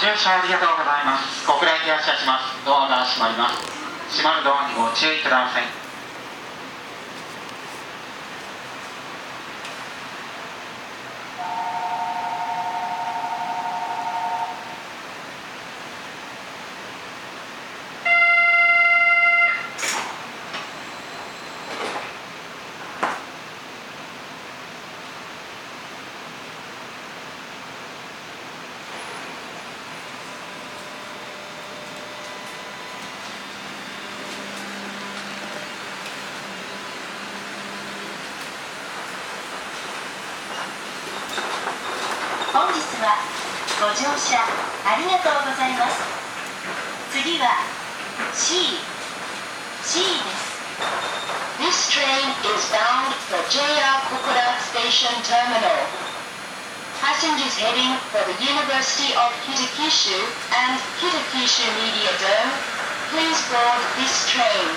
乗車ありがとうございます。国連停車します。ドアが閉まります。閉まるドアにご注意ください。はご乗車ありがとうございます次は C C です This train is bound for JR Kokura Station Terminal. Passengers heading for the University of Kitakyushu and Kitakyushu Media Dome, please board this train.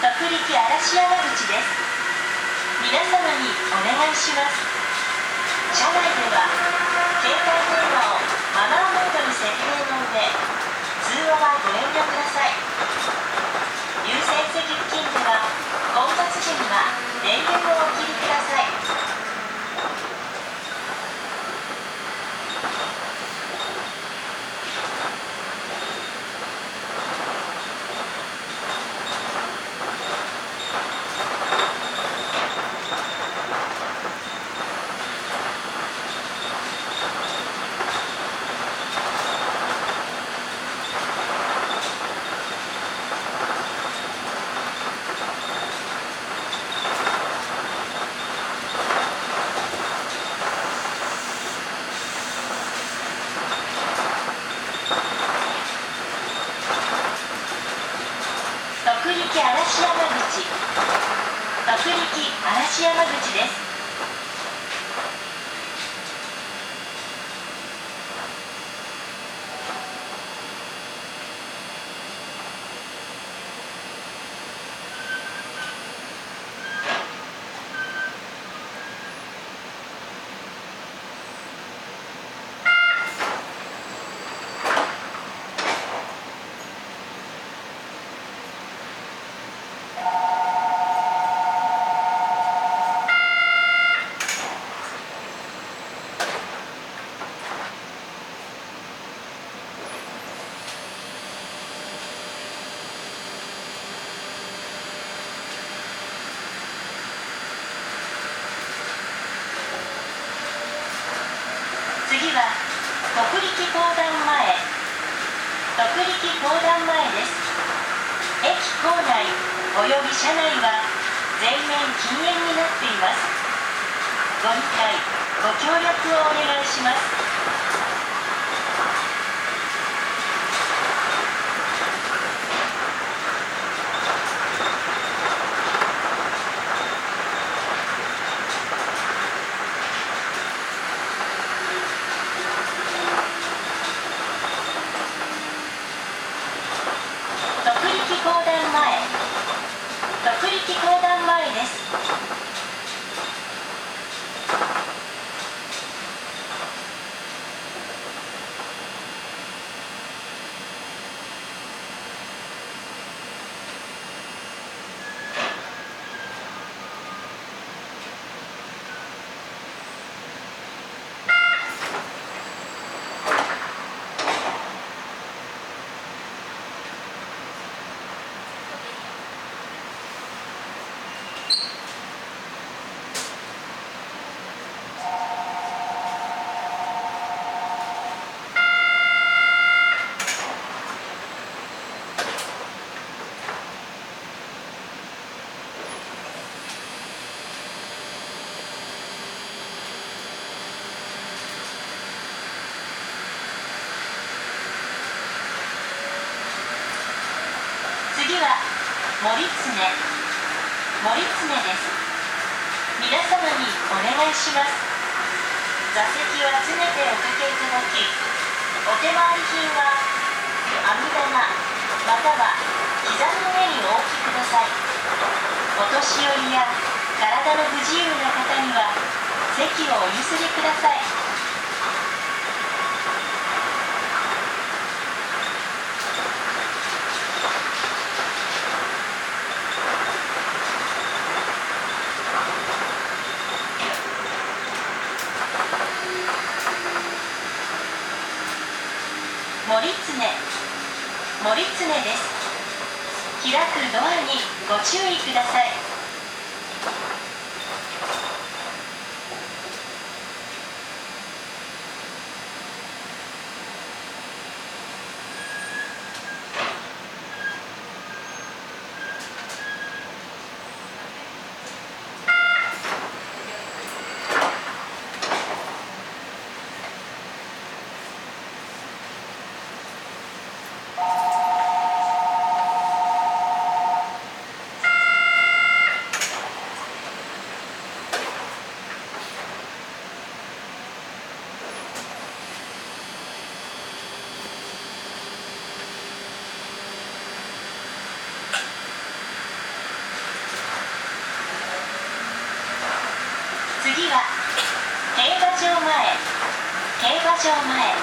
徳力嵐山口です。皆様にお願いします。車内では携帯電話をマナーモードに設定の上通話はご遠慮ください。優先席付近では混雑時には電源をお切りください徳力嵐山口徳力嵐山口です次は国力横断前駅登壇前です。駅構内および車内は全面禁煙になっています。ご理解ご協力をお願いします独立公団前独立公団前です次は森常森常です。皆様にお願いします。座席は詰めておかけいただきお手回り品は網棚または膝の上にお置きください。お年寄りや体の不自由な方には席をお譲りください森常森常です開くドアにご注意ください次は競馬場前競馬場前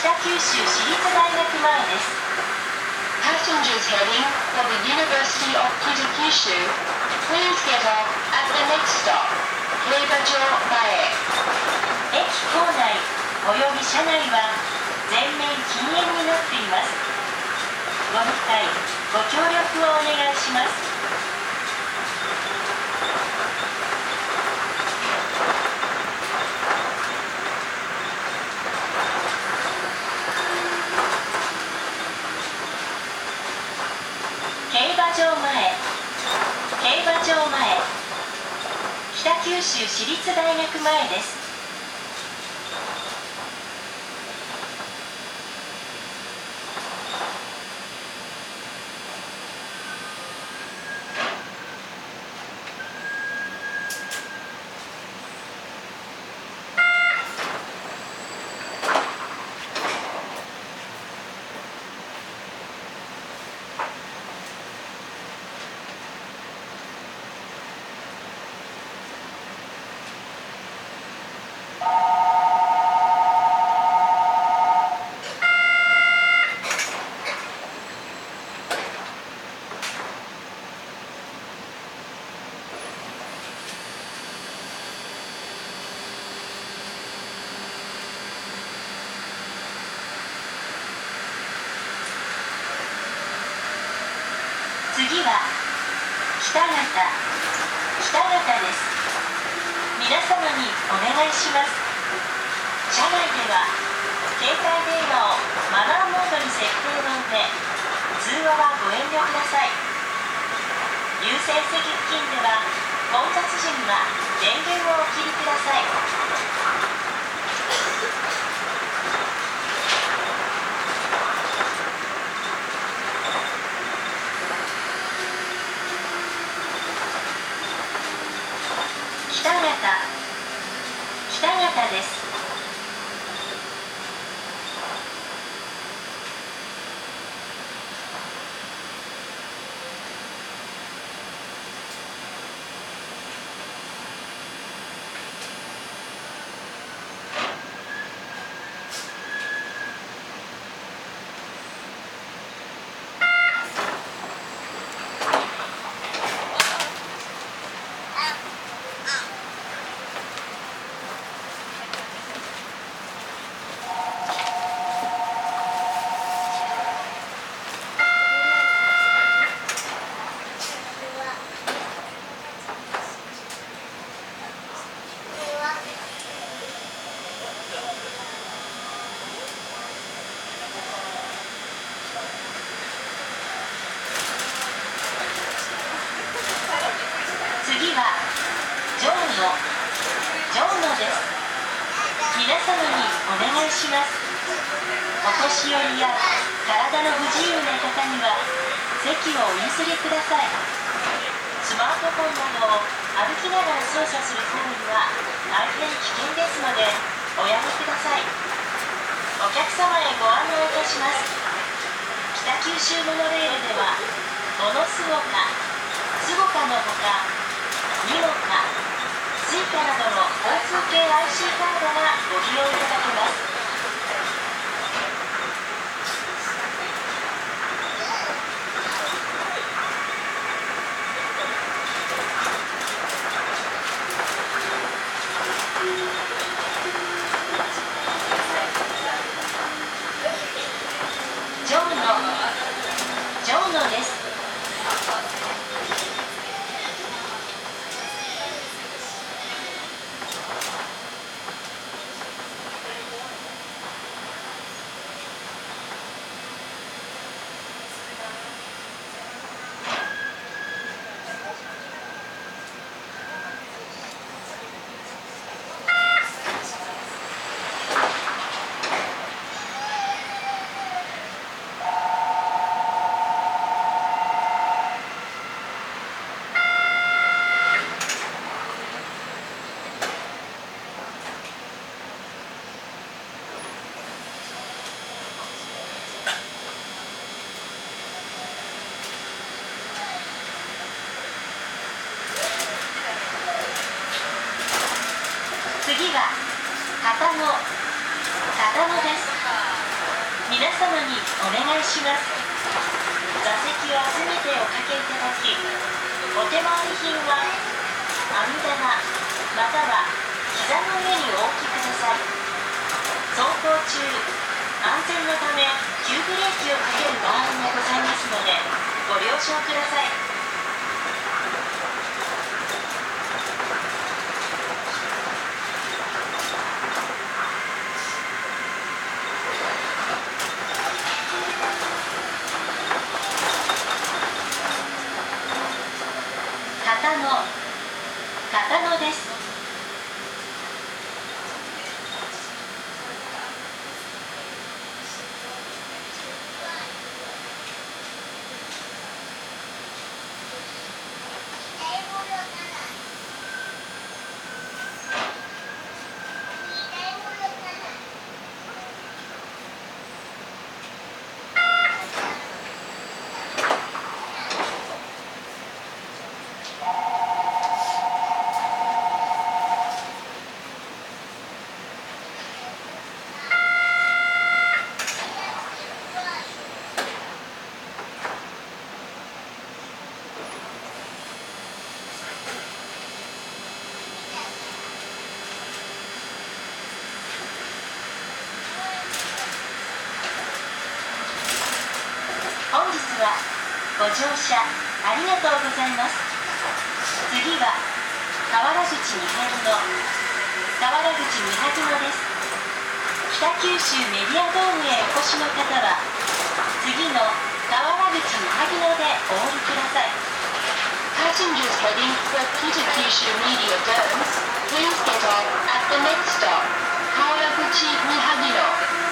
北九州市立大学前です Passengers heading for the University of Kitakyushu, please get off at the next stop, Keibajo Mae. 駅構内および車内は全面禁煙になっていますご理解ご協力をお願いします競馬場前競馬場前北九州市立大学前です次は北方北方です皆様にお願いします。車内では携帯電話をマナーモードに設定の上通話はご遠慮ください。優先席付近では混雑時には電源をお切りください北方北方です次はジョーノジョーノです皆様にお願いします。お年寄りや体の不自由な方には席をお譲りください。スマートフォンなどを歩きながら操作する行為は大変危険ですのでおやめください。お客様へご案内いたします。北九州モノレールではものすごかすごかのほかにもかスイカなどの交通系 IC カードがご利用いただけますジョーノジョーノです次は片野片野です皆様にお願いします座席は全ておかけいただきお手回り品は下または膝の上にお置きください。走行中安全のため急ブレーキをかける場合もございますのでご了承ください片野片野です本日はご乗車ありがとうございます次は河原口二萩野河原口二萩野です北九州メディアドームへお越しの方は次の河原口二萩野でお降りください Passengers heading for Kitakyushu Media Dome, please get off at the next stop, Kawaguchi Mihagino.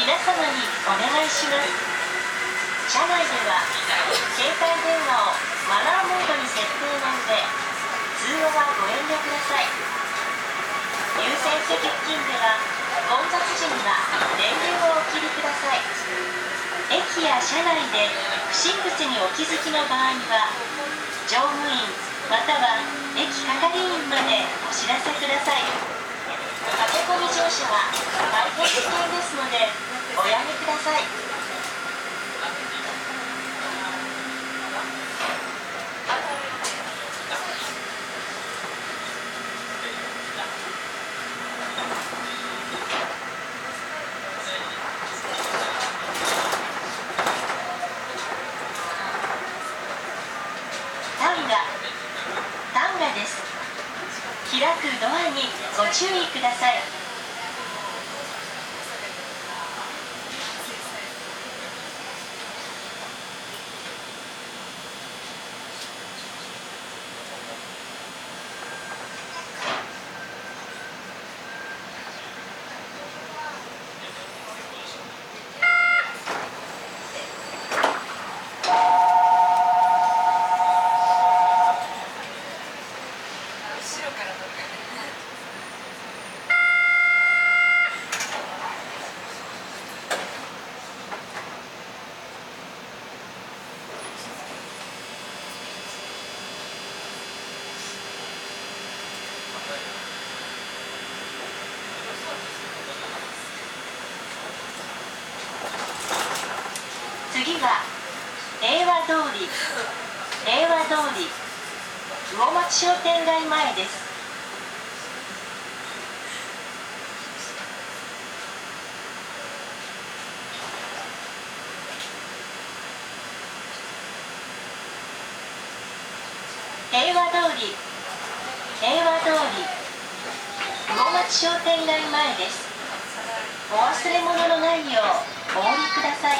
皆様にお願いします。車内では携帯電話をマナーモードに設定なの上通話はご遠慮ください。優先席付近では混雑時には電流をお切りください。駅や車内で不審物にお気づきの場合は乗務員または駅係員までお知らせください。駆け込み乗車は大変危険ですのでおやめくださいタンガタンガです開くドアにご注意ください後ろから乗るからね次は平和通り平和通り魚町商店街前です平和通り。平和通り。魚町商店街前です。お忘れ物のないようお降りください。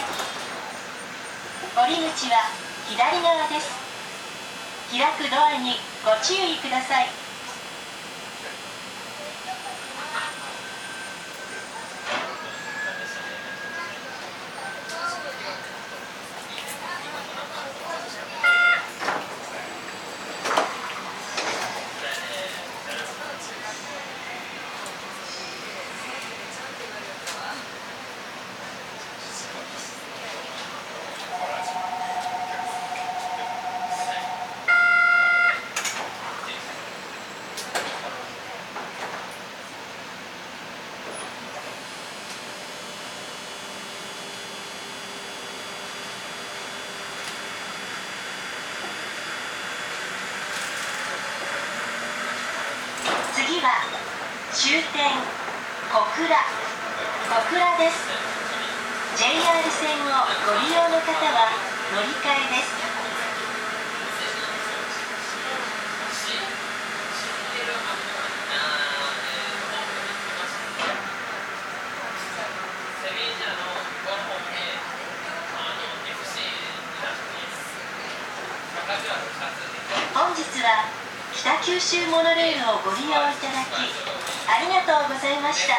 降り口は左側です。開くドアにご注意ください次は終点小倉。小倉です。JR 線をご利用の方は乗り換えです。本日は北九州モノレールをご利用いただきありがとうございました。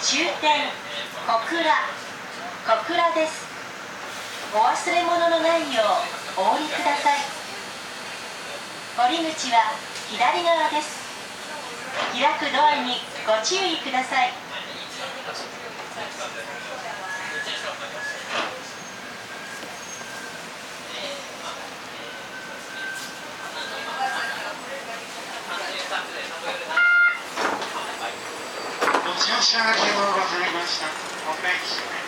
終点小倉。小倉です。お忘れ物のないようお降りください。降り口は左側です。開くドアにご注意ください。ご乗車ありがとうございました。お返し